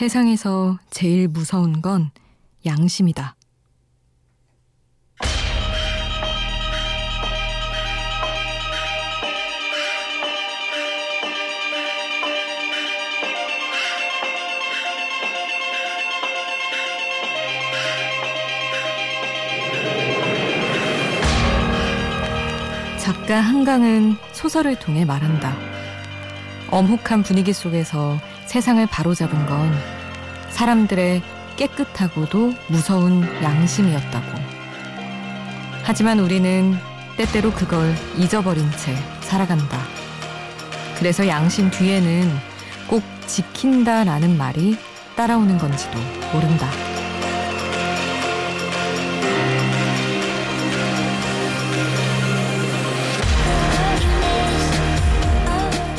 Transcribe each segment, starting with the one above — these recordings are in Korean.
세상에서 제일 무서운 건 양심이다. 작가 한강은 소설을 통해 말한다. 엄혹한 분위기 속에서 세상을 바로잡은 건 사람들의 깨끗하고도 무서운 양심이었다고. 하지만 우리는 때때로 그걸 잊어버린 채 살아간다. 그래서 양심 뒤에는 꼭 지킨다라는 말이 따라오는 건지도 모른다.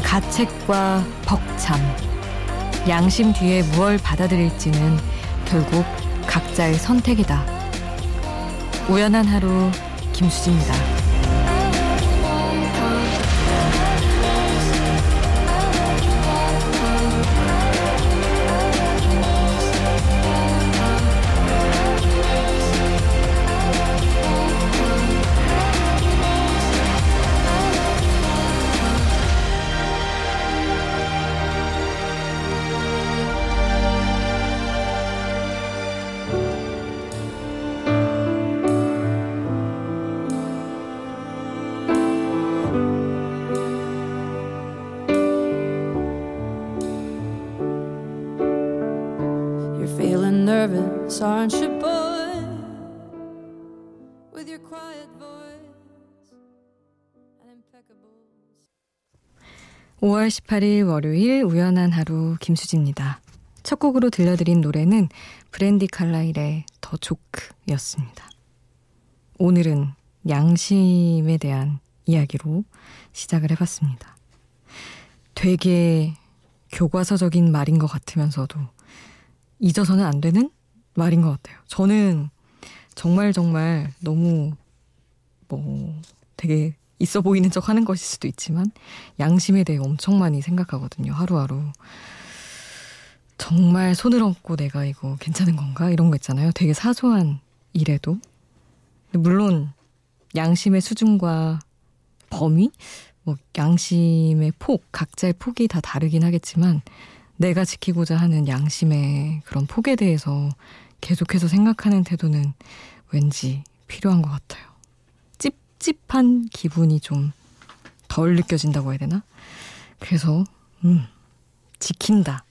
가책과 벅참, 양심 뒤에 무얼 받아들일지는 결국 각자의 선택이다. 우연한 하루 김수지입니다. 5월 18일 월요일 우연한 하루 김수지입니다. 첫 곡으로 들려드린 노래는 브랜디 칼라일의 더 조크였습니다. 오늘은 양심에 대한 이야기로 시작을 해봤습니다. 되게 교과서적인 말인 것 같으면서도 잊어서는 안 되는 말인 것 같아요. 저는 정말 정말 너무 뭐 되게 있어 보이는 척 하는 것일 수도 있지만 양심에 대해 엄청 많이 생각하거든요. 하루하루. 정말 손을 얹고 내가 이거 괜찮은 건가? 이런 거 있잖아요. 되게 사소한 일에도. 물론 양심의 수준과 범위, 뭐 양심의 폭, 각자의 폭이 다 다르긴 하겠지만 내가 지키고자 하는 양심의 그런 폭에 대해서 계속해서 생각하는 태도는 왠지 필요한 것 같아요. 찝찝한 기분이 좀 덜 느껴진다고 해야 되나? 그래서 음, 지킨다.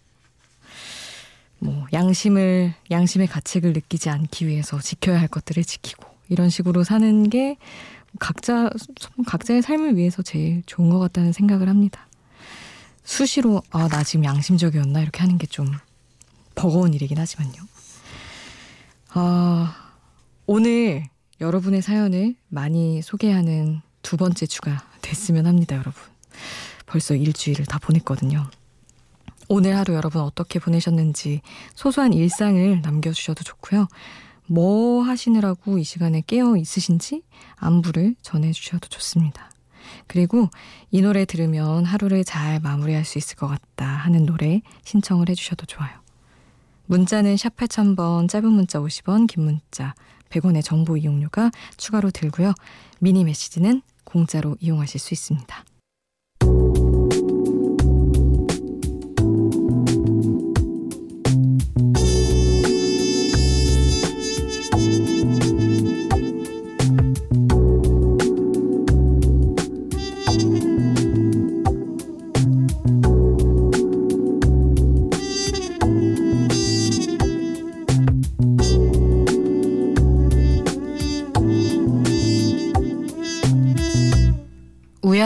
뭐 양심을 양심의 가책을 느끼지 않기 위해서 지켜야 할 것들을 지키고 이런 식으로 사는 게 각자 각자의 삶을 위해서 제일 좋은 것 같다는 생각을 합니다. 수시로 아 나 지금 양심적이었나 이렇게 하는 게 좀 버거운 일이긴 하지만요. 아 오늘 여러분의 사연을 많이 소개하는 두 번째 주가 됐으면 합니다, 여러분. 벌써 일주일을 다 보냈거든요. 오늘 하루 여러분 어떻게 보내셨는지 소소한 일상을 남겨주셔도 좋고요. 뭐 하시느라고 이 시간에 깨어 있으신지 안부를 전해주셔도 좋습니다. 그리고 이 노래 들으면 하루를 잘 마무리할 수 있을 것 같다 하는 노래 신청을 해주셔도 좋아요. 문자는 샵 8000번, 짧은 문자 50원, 긴 문자 100원의 정보 이용료가 추가로 들고요. 미니 메시지는 공짜로 이용하실 수 있습니다.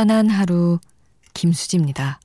우연한 하루 김수지입니다.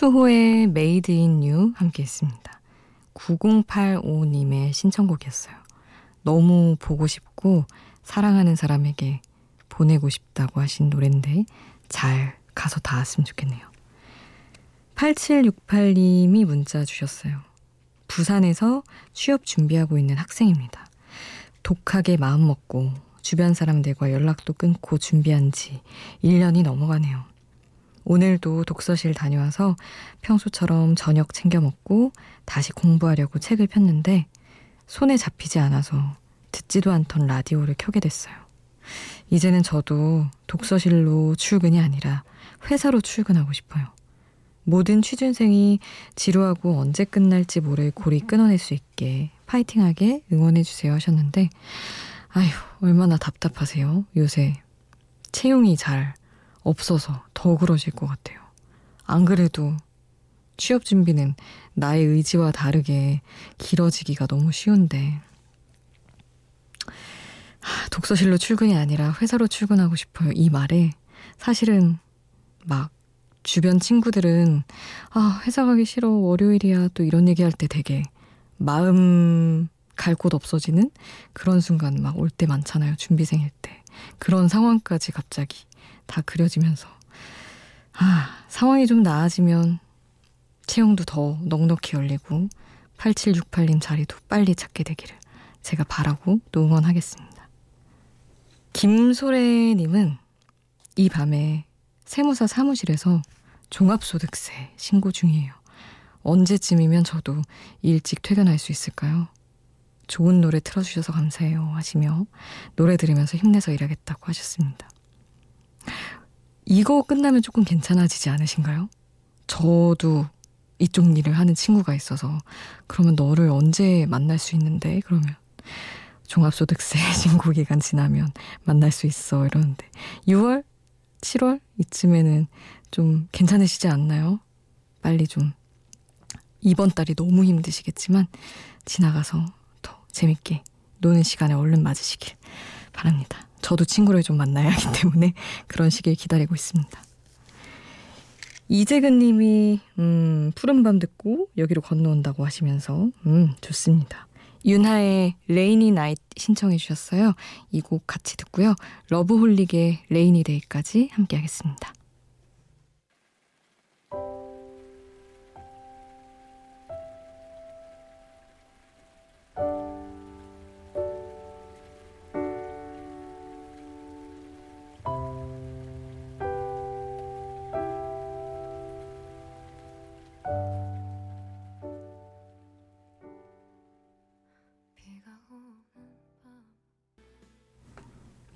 수호의 Made In You 함께 했습니다. 9085님의 신청곡이었어요. 너무 보고 싶고 사랑하는 사람에게 보내고 싶다고 하신 노래인데 잘 가서 닿았으면 좋겠네요. 8768님이 문자 주셨어요. 부산에서 취업 준비하고 있는 학생입니다. 독하게 마음 먹고 주변 사람들과 연락도 끊고 준비한 지 1년이 넘어가네요. 오늘도 독서실 다녀와서 평소처럼 저녁 챙겨 먹고 다시 공부하려고 책을 폈는데 손에 잡히지 않아서 듣지도 않던 라디오를 켜게 됐어요. 이제는 저도 독서실로 출근이 아니라 회사로 출근하고 싶어요. 모든 취준생이 지루하고 언제 끝날지 모를 고리 끊어낼 수 있게 파이팅하게 응원해주세요 하셨는데, 아휴, 얼마나 답답하세요. 요새 채용이 잘 없어서 더 그러실 것 같아요. 안 그래도 취업 준비는 나의 의지와 다르게 길어지기가 너무 쉬운데, 독서실로 출근이 아니라 회사로 출근하고 싶어요. 이 말에 사실은 막 주변 친구들은 아, 회사 가기 싫어. 월요일이야. 또 이런 얘기 할 때 되게 마음 갈 곳 없어지는 그런 순간 막 올 때 많잖아요. 준비생일 때. 그런 상황까지 갑자기 다 그려지면서 아, 상황이 좀 나아지면 채용도 더 넉넉히 열리고 8768님 자리도 빨리 찾게 되기를 제가 바라고 또 응원하겠습니다. 김소래님은 이 밤에 세무사 사무실에서 종합소득세 신고 중이에요. 언제쯤이면 저도 일찍 퇴근할 수 있을까요? 좋은 노래 틀어주셔서 감사해요 하시며 노래 들으면서 힘내서 일하겠다고 하셨습니다. 이거 끝나면 조금 괜찮아지지 않으신가요? 저도 이쪽 일을 하는 친구가 있어서 그러면 너를 언제 만날 수 있는데 그러면 종합소득세 신고 기간 지나면 만날 수 있어 이러는데 6월 7월 이쯤에는 좀 괜찮으시지 않나요? 빨리 좀 이번 달이 너무 힘드시겠지만 지나가서 더 재밌게 노는 시간에 얼른 맞으시길 바랍니다. 저도 친구를 좀 만나야 하기 때문에 그런 시기를 기다리고 있습니다. 이재근 님이 음, 푸른 밤 듣고 여기로 건너온다고 하시면서 음, 좋습니다. 윤하의 Rainy Night 신청해 주셨어요. 이 곡 같이 듣고요. 러브홀릭의 레이니 데이까지 함께 하겠습니다.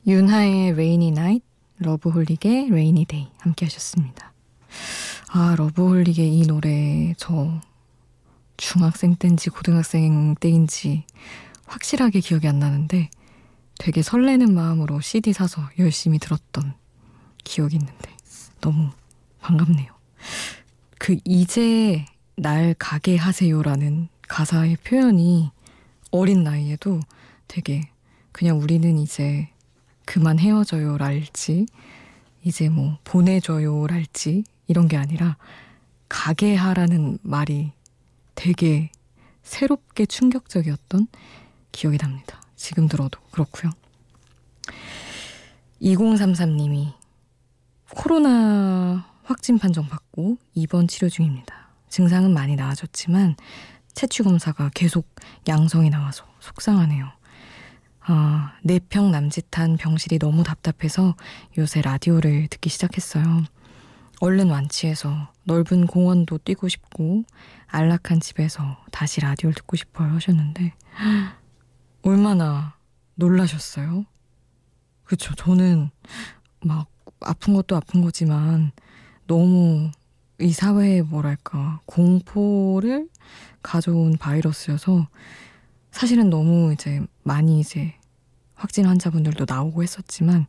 윤하의 Rainy Night, 러브홀릭의 Rainy Day 함께 하셨습니다. 아, 러브홀릭의 이 노래 저 중학생 때인지 고등학생 때인지 확실하게 기억이 안 나는데 되게 설레는 마음으로 CD 사서 열심히 들었던 기억이 있는데 너무 반갑네요. 그 이제 날 가게 하세요라는 가사의 표현이 어린 나이에도 되게 그냥 우리는 이제 그만 헤어져요랄지, 이제 뭐 보내줘요랄지, 이런 게 아니라, 가게 하라는 말이 되게 새롭게 충격적이었던 기억이 납니다. 지금 들어도 그렇고요. 2033님이 코로나 확진 판정 받고 입원 치료 중입니다. 증상은 많이 나아졌지만 채취 검사가 계속 양성이 나와서 속상하네요. 아, 내평 남짓한 병실이 너무 답답해서 요새 라디오를 듣기 시작했어요. 얼른 완치해서 넓은 공원도 뛰고 싶고 안락한 집에서 다시 라디오를 듣고 싶어요 하셨는데 얼마나 놀라셨어요? 그쵸. 저는 막 아픈 것도 아픈 거지만 너무 이 사회에 뭐랄까 공포를 가져온 바이러스여서 사실은 너무 이제 많이 이제 확진 환자분들도 나오고 했었지만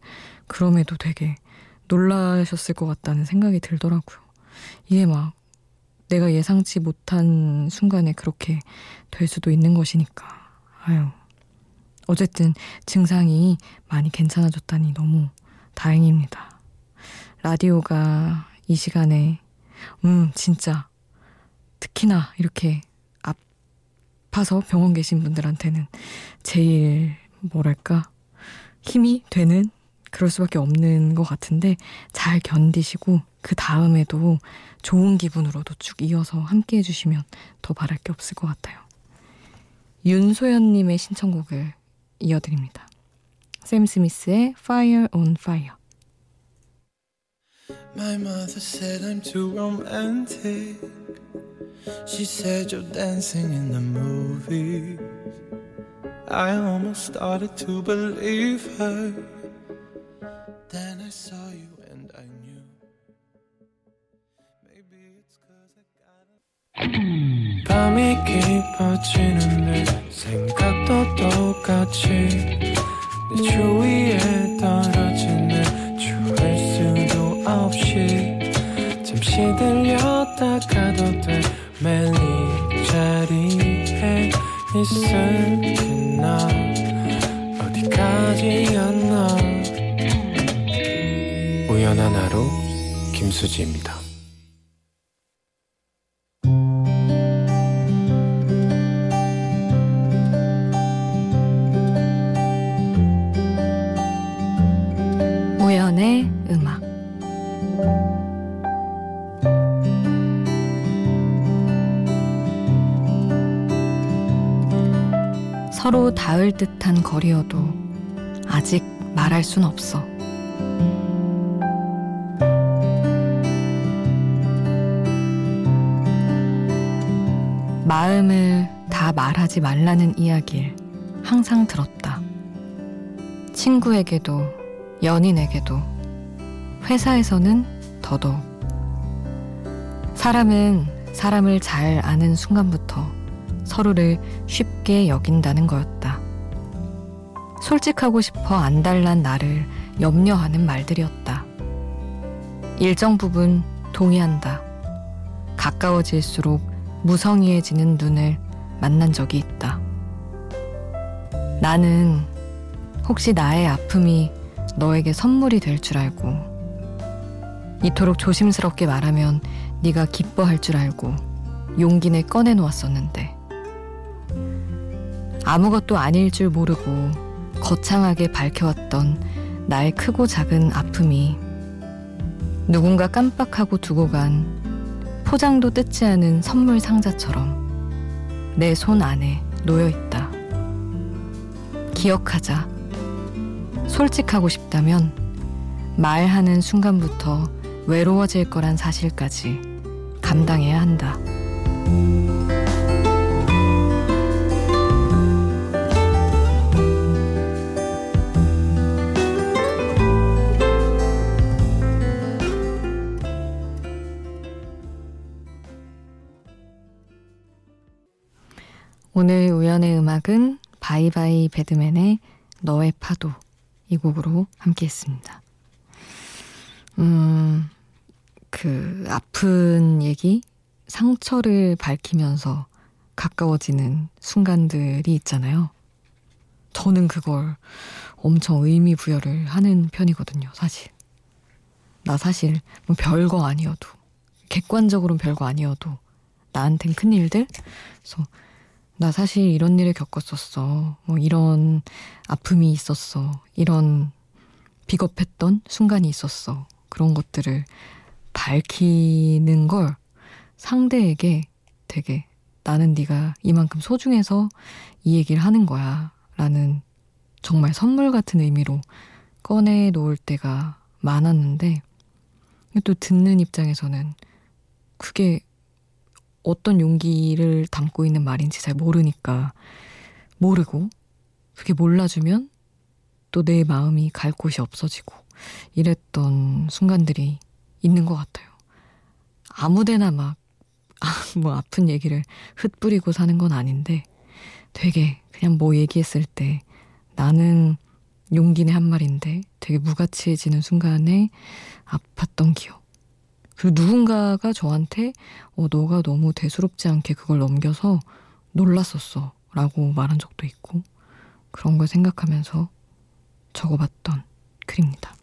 그럼에도 되게 놀라셨을 것 같다는 생각이 들더라고요. 이게 막 내가 예상치 못한 순간에 그렇게 될 수도 있는 것이니까. 아유. 어쨌든 증상이 많이 괜찮아졌다니 너무 다행입니다. 라디오가 이 시간에, 음, 진짜, 특히나 이렇게 아파서 병원 계신 분들한테는 제일 뭐랄까 힘이 되는 그럴 수밖에 없는 것 같은데 잘 견디시고 그 다음에도 좋은 기분으로도 쭉 이어서 함께 해주시면 더 바랄 게 없을 것 같아요. 윤소연님의 신청곡을 이어드립니다. 샘 스미스의 Fire on Fire. My mother said I'm too romantic. She said you're dancing in the movies. I almost started to believe her. Then I saw you and I knew. Maybe it's cause I got 밤이 깊어지는데 생각도 똑같이 내 주위 있을게 나 어디까지였나. 우연한 하루 김수지입니다 서로 닿을 듯한 거리여도 아직 말할 순 없어. 마음을 다 말하지 말라는 이야기를 항상 들었다. 친구에게도, 연인에게도, 회사에서는 더더욱. 사람은 사람을 잘 아는 순간부터 서로를 쉽게 여긴다는 거였다. 솔직하고 싶어 안달난 나를 염려하는 말들이었다. 일정 부분 동의한다. 가까워질수록 무성의해지는 눈을 만난 적이 있다. 나는 혹시 나의 아픔이 너에게 선물이 될 줄 알고 이토록 조심스럽게 말하면 네가 기뻐할 줄 알고 용기 내 꺼내놓았었는데 아무것도 아닐 줄 모르고 거창하게 밝혀왔던 나의 크고 작은 아픔이 누군가 깜빡하고 두고 간 포장도 뜯지 않은 선물 상자처럼 내 손 안에 놓여 있다. 기억하자. 솔직하고 싶다면 말하는 순간부터 외로워질 거란 사실까지 감당해야 한다. 오늘 우연의 음악은 바이바이 배드맨의 너의 파도 이 곡으로 함께 했습니다. 음, 그 아픈 얘기, 상처를 밝히면서 가까워지는 순간들이 있잖아요. 저는 그걸 엄청 의미 부여를 하는 편이거든요, 사실. 나 사실 뭐 별거 아니어도, 객관적으로는 별거 아니어도, 나한텐 큰 일들? 그래서 나 사실 이런 일을 겪었었어. 뭐 이런 아픔이 있었어. 이런 비겁했던 순간이 있었어. 그런 것들을 밝히는 걸 상대에게 되게 나는 네가 이만큼 소중해서 이 얘기를 하는 거야. 라는 정말 선물 같은 의미로 꺼내 놓을 때가 많았는데 또 듣는 입장에서는 그게 어떤 용기를 담고 있는 말인지 잘 모르니까 모르고 그게 몰라주면 또 내 마음이 갈 곳이 없어지고 이랬던 순간들이 있는 것 같아요. 아무데나 막, 아, 뭐 아픈 얘기를 흩뿌리고 사는 건 아닌데 되게 그냥 뭐 얘기했을 때 나는 용기내 한 말인데 되게 무가치해지는 순간에 아팠던 기억. 그리고 누군가가 저한테 어, 너가 너무 대수롭지 않게 그걸 넘겨서 놀랐었어. 라고 말한 적도 있고, 그런 걸 생각하면서 적어봤던 글입니다.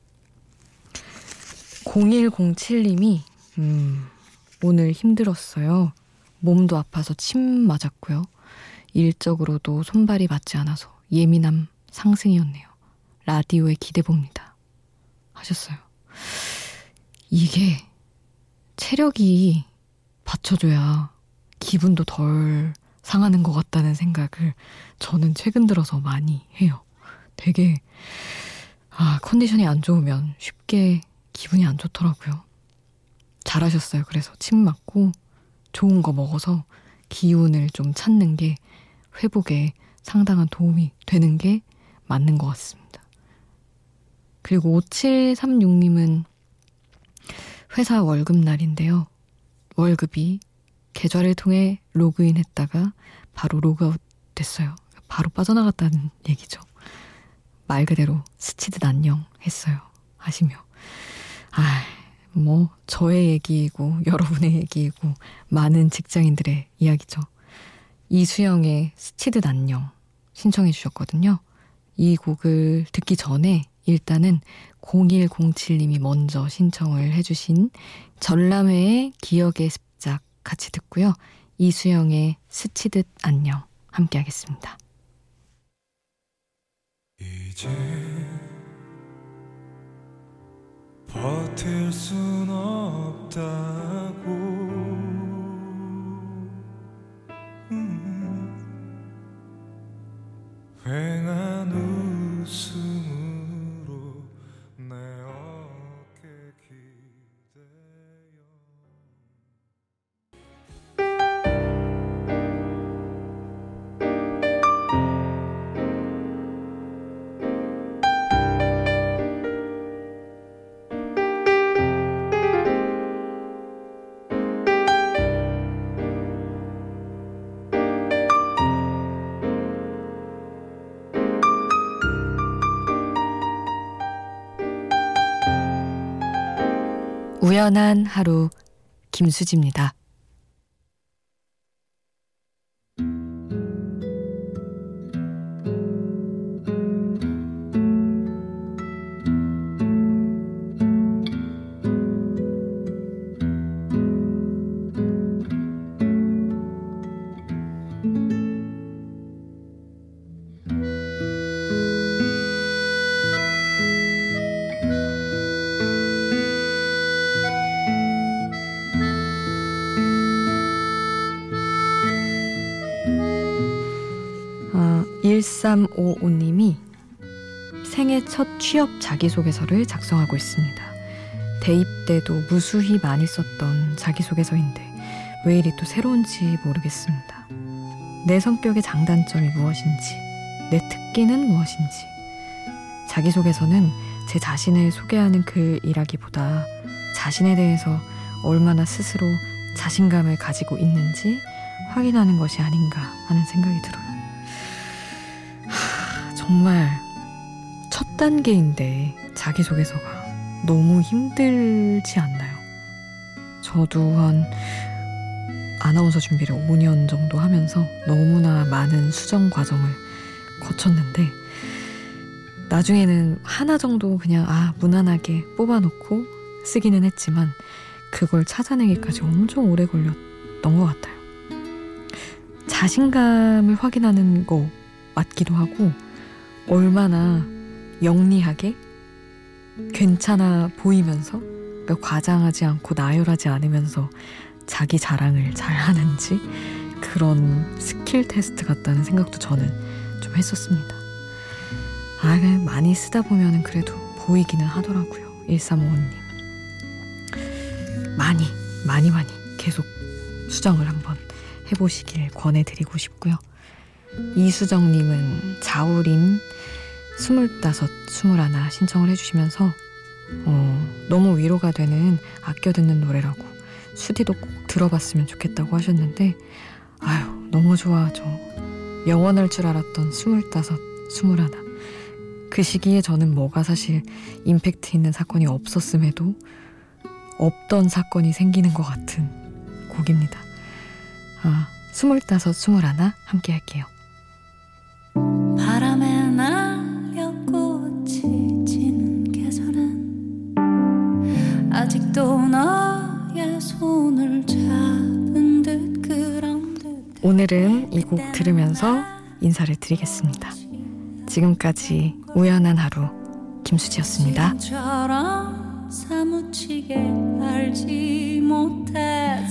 0107님이, 음, 오늘 힘들었어요. 몸도 아파서 침 맞았고요. 일적으로도 손발이 맞지 않아서 예민함 상승이었네요. 라디오에 기대봅니다. 하셨어요. 이게 체력이 받쳐줘야 기분도 덜 상하는 것 같다는 생각을 저는 최근 들어서 많이 해요. 되게, 아, 컨디션이 안 좋으면 쉽게 기분이 안 좋더라고요. 잘하셨어요. 그래서 침 맞고 좋은 거 먹어서 기운을 좀 찾는 게 회복에 상당한 도움이 되는 게 맞는 것 같습니다. 그리고 5736님은 회사 월급날인데요. 월급이 계좌를 통해 로그인 했다가 바로 로그아웃 됐어요. 바로 빠져나갔다는 얘기죠. 말 그대로 스치듯 안녕 했어요. 하시며. 아, 뭐, 저의 얘기이고, 여러분의 얘기이고, 많은 직장인들의 이야기죠. 이수영의 스치듯 안녕 신청해 주셨거든요. 이 곡을 듣기 전에 일단은 0107님이 먼저 신청을 해주신 전람회의 기억의 습작 같이 듣고요. 이수영의 스치듯 안녕 함께 하겠습니다. 이제 버틸 순 없다고 우연한 하루 김수지입니다. 1355님이 생애 첫 취업 자기소개서를 작성하고 있습니다. 대입 때도 무수히 많이 썼던 자기소개서인데 왜 이리 또 새로운지 모르겠습니다. 내 성격의 장단점이 무엇인지, 내 특기는 무엇인지. 자기소개서는 제 자신을 소개하는 글이라기보다 자신에 대해서 얼마나 스스로 자신감을 가지고 있는지 확인하는 것이 아닌가 하는 생각이 들어요. 하, 정말 첫 단계인데 자기소개서가 너무 힘들지 않나요? 저도 한 아나운서 준비를 5년 정도 하면서 너무나 많은 수정 과정을 거쳤는데 나중에는 하나 정도 그냥 아 무난하게 뽑아놓고 쓰기는 했지만 그걸 찾아내기까지 엄청 오래 걸렸던 것 같아요. 자신감을 확인하는 거 맞기도 하고 얼마나 영리하게 괜찮아 보이면서 그러니까 과장하지 않고 나열하지 않으면서 자기 자랑을 잘 하는지 그런 스킬 테스트 같다는 생각도 저는 좀 했었습니다. 아, 많이 쓰다 보면 그래도 보이기는 하더라고요. 1355님. 많이, 많이, 많이 계속 수정을 한번 해보시길 권해드리고 싶고요. 이수정님은 자우림 스물다섯, 스물하나 신청을 해주시면서 어, 너무 위로가 되는 아껴 듣는 노래라고 수디도 꼭 들어봤으면 좋겠다고 하셨는데 아유 너무 좋아하죠. 영원할 줄 알았던 스물다섯, 스물하나 그 시기에 저는 뭐가 사실 임팩트 있는 사건이 없었음에도 없던 사건이 생기는 것 같은 곡입니다. 아, 스물다섯, 스물하나 함께 할게요. 오늘은 이 곡 들으면서 인사를 드리겠습니다. 지금까지 우연한 하루 김수지였습니다. 사무치게 알지 못해